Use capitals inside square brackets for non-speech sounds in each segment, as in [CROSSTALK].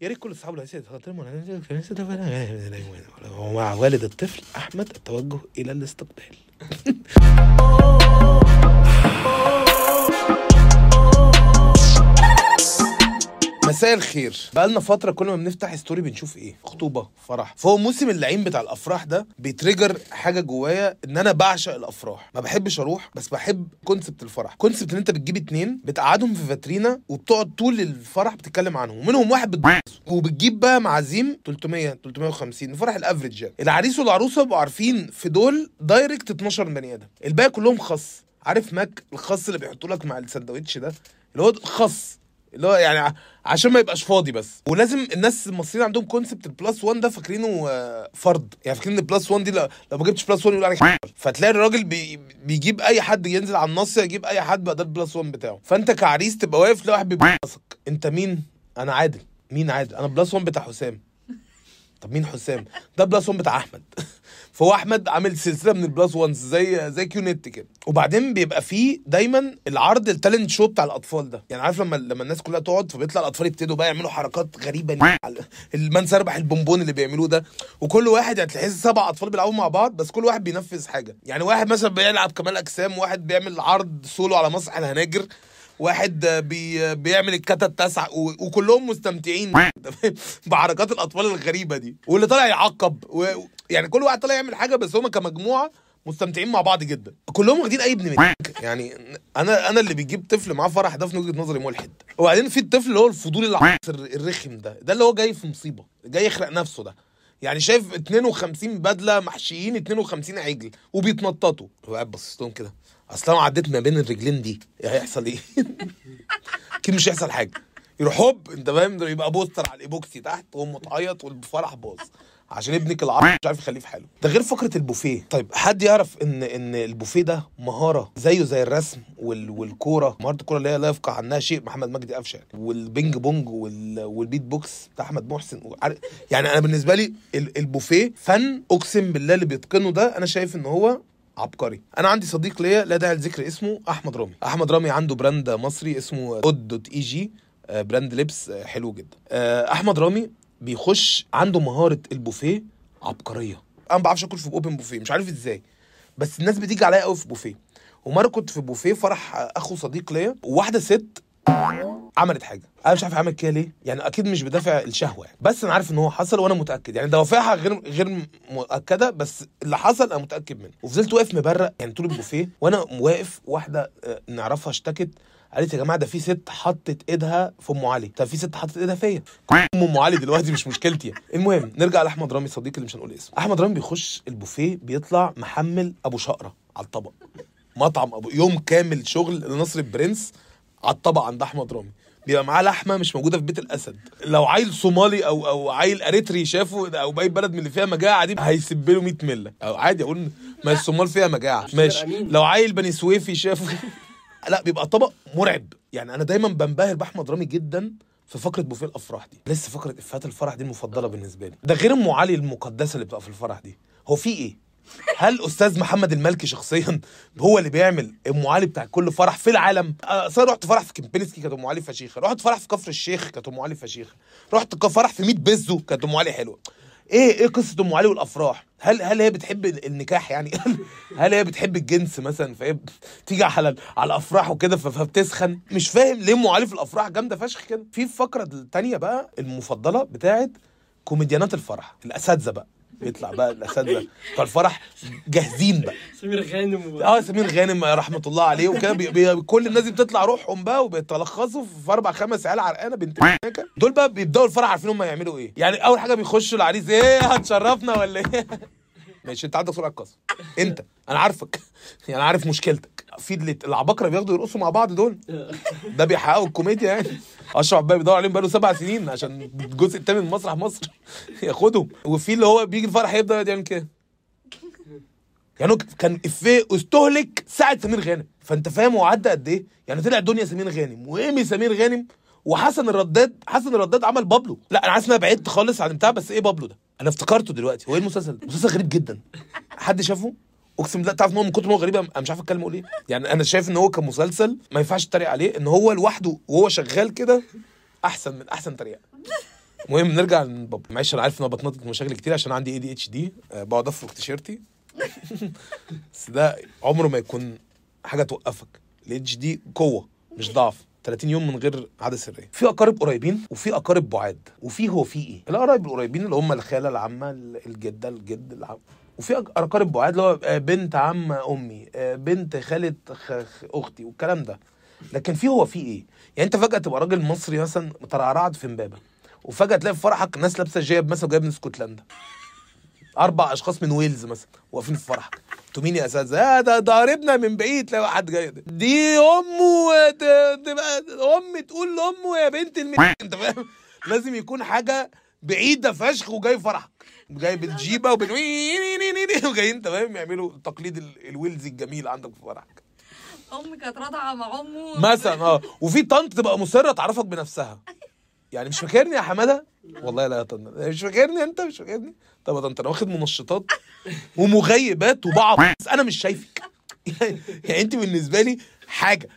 يا ريت كل اصحاب العزيز ومع والد الطفل أحمد التوجه إلى الاستقبال. [LAUGHS] مساء الخير. بقالنا فترة كل ما بنفتح story بنشوف إيه؟ خطوبة فرح. فهو موسم اللعين بتاع الأفراح ده بي trigger حاجة جوايا إن أنا بعشق الأفراح. ما بحبش أروح بس بحب concept الفرح. concept إن أنت بتجيب اتنين بتقعدهم في فاترينا وبتقعد طول الفرح بتتكلم عنهم. ومنهم واحد بتبص وبتجيب بقى معازيم 300 350 الفرح ال average يعني. العريس والعروسة بيبقوا عارفين في دول direct 12 بني آدم. الباقي كلهم خص عارف ماك الخص اللي بيحطوا لك مع الساندوتش ده؟ اللي هو خص اللي هو يعني عشان ما يبقاش فاضي بس. ولازم الناس المصريين عندهم concept ال plus 1 ده فاكرينه آه، فرض يعني فاكرين ال plus 1 دي لو ما جبتش plus 1 يقول عليك فتلاقي الراجل بي بيجيب أي حد ينزل على النص يجيب أي حد بدل ال plus 1 بتاعه. فأنت كعريس تبقى واقف تلاقي واحد بيبصك أنت مين؟ أنا عادل. مين عادل؟ أنا plus 1 بتاع حسام. طب مين حسام؟ ده plus 1 بتاع أحمد. [LAUGHS] فهو أحمد عامل سلسلة من ال plus 1 زي زي كيو نت كده. وبعدين بيبقى فيه دايما العرض ال talent show بتاع الأطفال ده. يعني عارف لما لما الناس كلها تقعد فبيطلع الأطفال يبتدوا بقى يعملوا حركات غريبة [LAUGHS] المن سيربح البونبون اللي بيعملوه ده. وكل واحد يعني تحس سبع أطفال بيلعبوا مع بعض بس كل واحد بينفذ حاجة. يعني واحد مثلا بيلعب كمال أجسام واحد بيعمل عرض سولو على مسرح الهناجر. واحد بي بيعمل الكاتا التاسعة وكلهم مستمتعين [LAUGHS] بحركات الأطفال الغريبة دي. واللي طالع يعقب و... يعني كل واحد طالع يعمل حاجة بس هما كمجموعة مستمتعين مع بعض جدا. كلهم واخدين أي ابن من يعني أنا أنا اللي بيجيب طفل معاه فرح ده في وجهة نظري ملحد. وبعدين في الطفل اللي هو الفضول الرخم ده. ده اللي هو جاي في مصيبة جاي يخرق نفسه ده. يعني شايف 52 بدلة محشيين 52 عجل وبيتنططوا. هو قاعد باصص لهم كده. أصل أنا عديت ما بين الرجلين دي. هيحصل إيه؟ [LAUGHS] أكيد مش هيحصل حاجة. يروح هوب أنت فاهم؟ يبقى poster على الايبوكسي تحت وامه تعيط والفرح باظ. عشان ابنك العرض مش عارف يخليه في حاله. ده غير فقره البوفيه. طيب حد يعرف إن إن البوفيه ده مهارة زيه زي الرسم وال والكورة؟ مهارة الكورة اللي هي لا يفقه عنها شيء محمد مجدي قفشه والبينج بونج وال والبيت بوكس بتاع أحمد محسن. يعني أنا بالنسبة لي ال- البوفيه فن أقسم بالله اللي بيتقنه ده أنا شايف إن هو عبقري. أنا عندي صديق ليا لا داعي لذكر اسمه أحمد رامي. أحمد رامي عنده brand مصري اسمه Odd dot EG آه، brand لبس آه، حلو جدا. آه، أحمد رامي بيخش عنده مهارة البوفيه عبقرية. أنا ما بعرفش آكل في open buffet مش عارف إزاي. بس الناس بتيجي عليا قوي في بوفيه ومرة كنت في بوفيه فرح أخو صديق ليا وواحدة ست عملت حاجة. أنا مش عارف عملت كده ليه؟ يعني أكيد مش بدافع الشهوة يعني. بس أنا عارف إن هو حصل وأنا متأكد. يعني دوافعها غير غير مؤكدة بس اللي حصل أنا متأكد منه. وفضلت واقف مبرق يعني طول البوفيه وأنا واقف واحدة آه، نعرفها اشتكت. قالت يا جماعة ده في ست حطت ايدها في أم علي. طب في ست حطت ايدها فيا أم أم علي دلوقتي مش مشكلتي يعني. المهم نرجع لأحمد رامي صديقي اللي مش هنقول اسمه. أحمد رامي بيخش البوفيه بيطلع محمل أبو شقرة على الطبق. مطعم ابو يوم كامل شغل لنصر البرنس على الطبق عند أحمد رامي. بيبقى معاه لحمة مش موجودة في بيت الأسد. لو عيل صومالي أو أو عيل أريتري شافه أو بأي بلد من اللي فيها مجاعة دي هيسب له 100 ملة. أو عادي أقول ما الصومال فيها مجاعة. ماشي. لو عيل بني سويفي شافه لا بيبقى طبق مرعب. يعني أنا دايما بنبهر بأحمد رامي جدا في فقرة بوفيه الأفراح دي. لسه فقرة إفيهات الفرح دي المفضلة بالنسبة لي. ده غير أم علي المقدسة اللي بتبقى في الفرح دي. هو في إيه؟ هل أستاذ محمد المالكي شخصيا هو اللي بيعمل أم علي بتاع كل فرح في العالم؟ أصل أنا رحت فرح في كمبينسكي كانت أم علي فشيخة. رحت فرح في كفر الشيخ كانت أم علي فشيخة. رحت فرح في 100 بيزو كانت أم علي حلوة. إيه إيه قصة أم علي والأفراح؟ هل هل هي بتحب ال- النكاح يعني؟ [LAUGHS] هل هي بتحب الجنس مثلا؟ فهي تيجي على على الأفراح وكده فبتسخن. مش فاهم ليه أم علي في الأفراح جامدة فشخ كده. في الفقره الثانية بقى المفضلة بتاعت كوميديانات الفرح الأساتذة بقى. بيطلع بقى الاساتذه بتوع الفرح جاهزين بقى. سمير غانم. آه سمير غانم رحمة الله عليه وكده. بي بي كل الناس دي بتطلع روحهم بقى وبيتلخصوا في أربع خمس عيال عرقانة بنت. دول بقى بيبدأوا الفرح عارفين هم هيعملوا إيه. يعني أول حاجة بيخشوا العريس إيه هتشرفنا ولا إيه؟ [LAUGHS] ماشي أنت عندك سرعة قصر. أنت أنا عارفك. [LAUGHS] يعني عارف مشكلتك. في العباقرة بياخدوا يرقصوا مع بعض دول؟ [LAUGHS] ده بيحققوا الكوميديا يعني. أشرف بقى بيدور عليهم بقاله سبع سنين عشان الجزء الثامن من مسرح مصر. [LAUGHS] ياخدهم. وفي اللي هو بيجي الفرح يبدأ يعمل كده. يعني كان إفيه استهلك ساعة سمير غانم. فأنت فاهم هو عدى قد إيه؟ يعني طلع دنيا سمير غانم وإيمي سمير غانم وحسن الرداد. حسن الرداد عمل بابلو. لا أنا عارف إن أنا بعدت خالص عن بتاع بس إيه بابلو ده؟ أنا افتكرته دلوقتي. هو إيه المسلسل مسلسل غريب جدا. حد شافه؟ أقسم بالله تعرف إن هو من كتر ما أنا مش عارف أتكلم أقول إيه. يعني أنا شايف إن هو كمسلسل ما ينفعش تتريق عليه إن هو لوحده وهو شغال كده أحسن من أحسن تريقة. المهم نرجع لبابلو معلش أنا عارف إن أنا بتنطط مشاكل كتير عشان عندي ADHD بقعد أفرك تيشيرتي. بس ده عمره ما يكون حاجة توقفك. الاتش دي قوة مش ضعف. 30 يوم من غير عاده سرية. في أقارب قريبين وفي أقارب بعاد. وفي هو في إيه؟ الأقارب القريبين اللي هم الخالة العمه الجدة الجد العم وفي اقارب بعاد اللي هو آه، بنت عم أمي آه، بنت خالة أختي والكلام ده. لكن في هو في إيه؟ يعني أنت فجأة تبقى راجل مصري مثلا مترعرعت في امبابة وفجأة تلاقي في فرحك ناس لابسة جيب مثلا جايب من اسكتلندا. أربع أشخاص من ويلز مثلا واقفين في فرحك. أنتوا مين يا اساتذه؟ آه ده ده قريبنا من بعيد تلاقي واحد جاي دي امه تبقى أم تقول لامه يا بنت الم... أنت فاهم؟ لازم يكون حاجة بعيدة فشخ وجاي فرحك. جاي بالجيبة وبال وجايين فاهم يعملوا تقليد ال- الويلز الجميل عندك في فرحك. أمي كانت راضعه مع أمه. مثلا آه. وفي طنط تبقى مصرة تعرفك بنفسها. يعني مش فاكرني يا حمادة؟ والله لا يا طنط. مش فاكرني أنت؟ مش فاكرني. طب يا طنط أنا واخد منشطات ومغيبات وبعض. بس أنا مش شايفك. [LAUGHS] يعني أنت بالنسبة لي حاجة.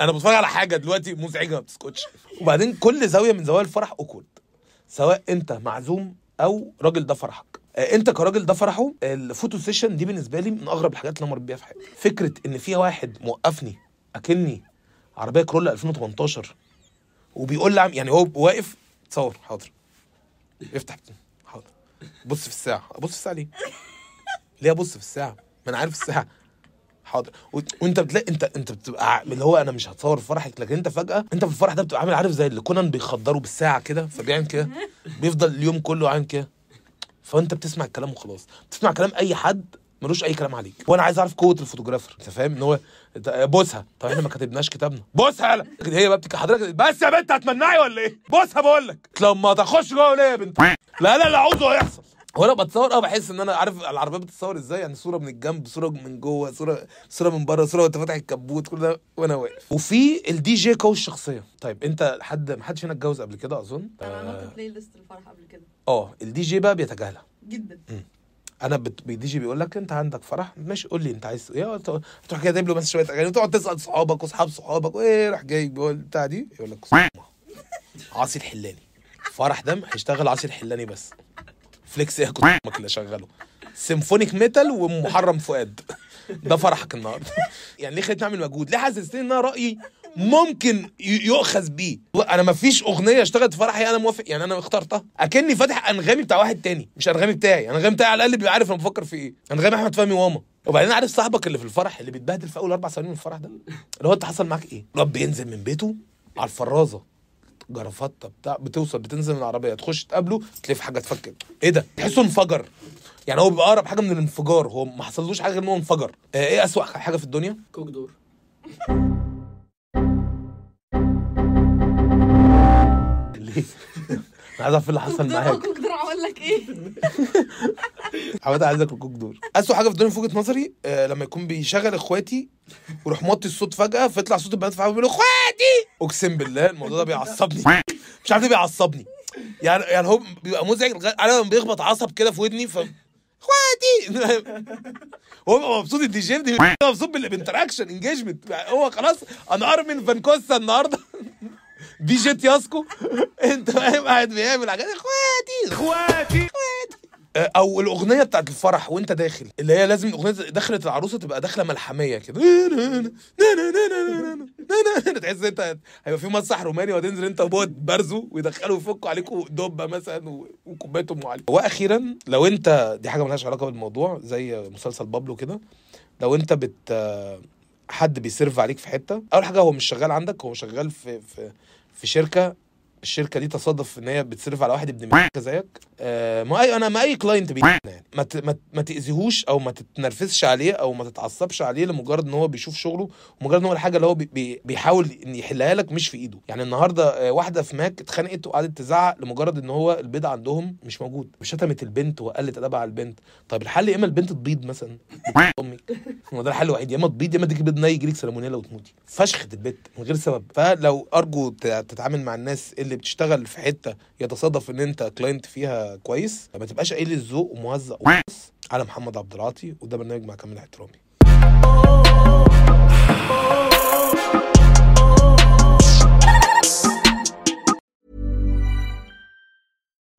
أنا بتفرج على حاجة دلوقتي مزعجة ما بتسكتش. وبعدين كل زاوية من زوايا الفرح awkward سواء أنت معزوم أو راجل ده فرحك. آه، أنت كراجل ده فرحه ال photo session دي بالنسبة لي من أغرب الحاجات اللي أنا مريت بيها في حياتي. فكرة إن في واحد موقفني أكني عربية كرولا 2018 وبيقول لي يعني هو واقف تصور حاضر. افتح حاضر. بص في الساعة. ابص في الساعة ليه؟ ليه ابص في الساعة؟ ما أنا عارف الساعة. حاضر. وانت بتلاقي انت انت بتبقى اللي هو أنا مش هتصور فرحك لكن انت فجأة انت في الفرح ده بتبقى عامل عارف زي اللي كونان بيخدروا بالساعة كده فبيعمل كده بيفضل اليوم كله عامل كده. فانت بتسمع الكلام وخلاص. بتسمع كلام أي حد ملوش أي كلام عليك. وأنا عايز أعرف قوة ال photographer أنت فاهم؟ إن هو بوسها. طب إحنا ما كتبناش كتابنا. بوسها! يلا هي بقى بتك حضرتك بس يا بنت هتمنعي ولا إيه؟ بوسها بقول لك. لما تخش جوه ليه يا بنت؟ لا لا لا عاوزه يحصل وأنا بتصور آه بحس ان أنا عارف العربية بتتصور إزاي؟ يعني صورة من الجنب صورة من جوه صورة صورة من بره صورة وانت فاتح الكبوت كل ده وأنا واقف. وفي الدي جي قوي الشخصية. طيب انت حد ما حدش هنا اتجوز قبل كده اظن؟ أنا آه عملت playlist الفرح قبل كده. آه، الدي جي بقى بيتجاهلها. جدا. أنا بت... الدي جي بيقول لك انت عندك فرح؟ ماشي قول لي انت عايز إيه. تروح كده له بس شوية اغاني وتقعد تسأل صحابك واصحاب صحابك وايه راح جاي بيقول بتاع دي؟ يقول لك. عاصي الحلاني. فرح ده هيشتغل عاصي الحلاني بس. فليكس إيه كنت [LAUGHS] أمك اللي شغله symphonic metal ومحرم فؤاد. ده فرحك النهارده. [LAUGHS] يعني ليه خليتني أعمل مجهود؟ ليه حسستني إن أنا رأيي ممكن يؤخذ بيه؟ أنا ما فيش أغنية اشتغلت في فرحي أنا موافق. يعني أنا اخترتها. أكني فاتح أنغامي بتاع واحد تاني. مش أنغامي بتاعي. أنغامي بتاعي على الأقل بيبقى عارف أنا بفكر في إيه. أنغامي أحمد فهمي واما وبعدين عارف صاحبك اللي في الفرح اللي بيتبهدل في أول أربع ثواني من الفرح ده؟ اللي هو أنت حصل معاك إيه؟ الواد بينزل من بيته على الفرازة. جرافطة بتاع بتوصل بتنزل من العربية تخش تقابله في حاجة تفكر إيه ده؟ تحسه انفجر. يعني هو بيبقى أقرب حاجة من الانفجار. هو ما حصلوش حاجة غير إن هو انفجر. آه، إيه أسوأ حاجة في الدنيا؟ كوك دور. [LAUGHS] ليه؟ أنا عايز أعرف إيه اللي حصل معاك. أقول لك إيه؟ [LAUGHS] حماده عايز اكل كوك دور. اسوء حاجة في الدنيا في وجهة نظري آه لما يكون بيشغل إخواتي ويروح موطي الصوت فجأة فيطلع صوت البنات في بيقولوا إخواتي! أقسم بالله الموضوع ده بيعصبني. [LAUGHS] مش عارف ليه بيعصبني. يعني يعني هو بيبقى مزعج أنا لما بيخبط عصب كده في ودني ف إخواتي! [LAUGHS] هو بيبقى مبسوط الدي جي مبسوط بال- بال interaction engagement هو خلاص أنا ارمن فانكوسا النهارده. DJ Tiësto. انت فاهم؟ قاعد بيعمل حاجات. اخواتي. اخواتي. أو الاغنيه بتاعت الفرح وانت داخل اللي هي لازم الاغنيه دخلت العروسه تبقى داخله ملحميه كده. تحس انت هيبقى في مسرح روماني وهتنزل انت وهو تبرزوا ويدخلوا يفكوا عليكم دبه مثلا وكوبايه ام علي وأخيرا لو انت دي حاجة ملهاش علاقة بالموضوع زي مسلسل بابلو كده لو انت بت حد بي serve عليك في حتة؟ أول حاجة هو مش شغال عندك هو شغال في في في شركة الشركة دي تصادف إن هي بت serve على واحد ابن مكه زيك آه ما اي أنا ما أي client بي يعني ما ما ما تأذيهوش أو ما تتنرفزش عليه أو ما تتعصبش عليه لمجرد إن هو بيشوف شغله ومجرد إن هو الحاجة اللي هو بي بي بيحاول إن يحلها لك مش في إيده. يعني النهارده آه، واحدة في ماك اتخانقت وقعدت تزعق لمجرد إن هو البيض عندهم مش موجود. شتمت البنت وقلت ادبها على البنت. طيب الحل يا إما البنت تبيض مثلا. أمك هو ده الحل الوحيد. يا إما تبيض يا إما تجيب بيض ني يجيلك سالمونيلا وتموتي. فشخت البيت من غير سبب. فلو أرجو تتعامل مع الناس اللي بتشتغل في حتة يتصادف إن أنت client فيها كويس ما تبقاش قليل الذوق ومهزأ وبس على محمد عبد العاطي وده برنامج مع كامل احترامي.